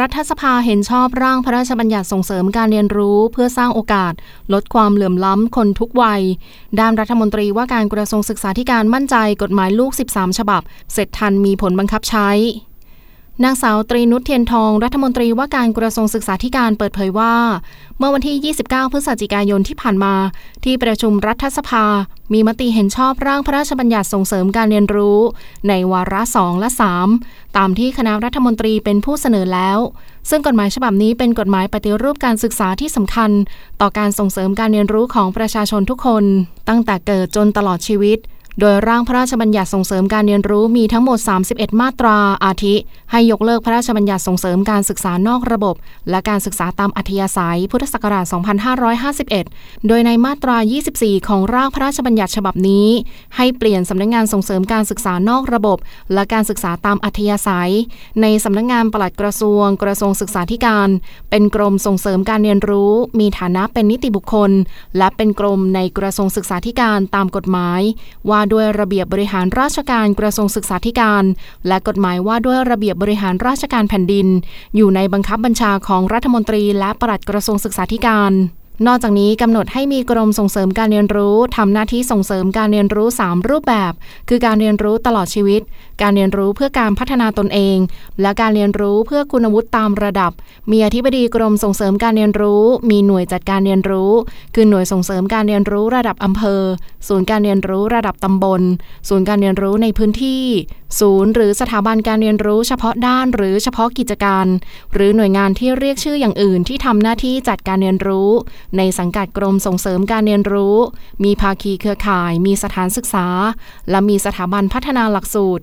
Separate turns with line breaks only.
รัฐสภาเห็นชอบร่างพระราชบัญญัติส่งเสริมการเรียนรู้เพื่อสร้างโอกาส ลดความเหลื่อมล้ำคนทุกวัย ด้านรัฐมนตรีว่าการกระทรวงศึกษาธิการมั่นใจกฎหมายลูก 13 ฉบับ เสร็จทันมีผลบังคับใช้ นางสาวตรีนุชเทียนทอง รัฐมนตรีว่าการกระทรวงศึกษาธิการเปิดเผยว่า เมื่อวันที่ 29 พฤศจิกายนที่ผ่านมา ที่ประชุมรัฐสภา มีมติเห็นชอบร่างพระราชบัญญัติส่งเสริมการเรียนรู้ ในวาระ 2 และ 3 ตามที่คณะรัฐมนตรีเป็นผู้เสนอแล้ว ซึ่งกฎหมายฉบับนี้เป็นกฎหมายปฏิรูปการศึกษาที่สำคัญ ต่อการส่งเสริมการเรียนรู้ของประชาชนทุกคน ตั้งแต่เกิดจนตลอดชีวิต โดยร่างพระราชบัญญัติส่งเสริมการเรียนรู้มีทั้งหมด 31 มาตรา อาทิ ให้ยกเลิกพระราชบัญญัติส่งเสริมการศึกษานอกระบบ และการศึกษาตามอัธยาศัย พุทธศักราช 2551 โดยในมาตรา 24 ของร่างพระราชบัญญัติฉบับนี้ ให้เปลี่ยนสำนักงงานส่งเสริมการศึกษานอกระบบ และการศึกษาตามอัธยาศัย ในสำนักงงานปลัดกระทรวง กระทรวงศึกษาธิการ เป็นกรมส่งเสริมการเรียนรู้ มีฐานะเป็นนิติบุคคล และเป็นกรมในกระทรวงศึกษาธิการตามกฎหมายว่าด้วยระเบียบบริหารราชการกระทรวงศึกษาธิการ และกฎหมายว่าด้วยระเบียบบริหารราชการแผ่นดิน อยู่ในบังคับบัญชาของรัฐมนตรีและปลัดกระทรวงศึกษาธิการนอกจากนี้กำหนดให้มีกรมส่งเสริมการเรียนรู้ทำหน้าที่ส่งเสริมการเรียนรู้ 3 รูปแบบ คือการเรียนรู้ตลอดชีวิตการเรียนรู้เพื่อการพัฒนาตนเอง และการเรียนรู้เพื่อคุณวุฒิตามระดับ มีอธิบดีกรมส่งเสริมการเรียนรู้ มีหน่วยจัดการเรียนรู้ คือหน่วยส่งเสริมการเรียนรู้ระดับอำเภอ ศูนย์การเรียนรู้ระดับตำบล ศูนย์การเรียนรู้ในพื้นที่ ศูนย์หรือสถาบันการเรียนรู้เฉพาะด้านหรือเฉพาะกิจการ หรือหน่วยงานที่เรียกชื่ออย่างอื่นที่ทำหน้าที่จัดการเรียนรู้ ในสังกัดกรมส่งเสริมการเรียนรู้ มีภาคีเครือข่าย มีสถานศึกษา และมีสถาบันพัฒนาหลักสูตร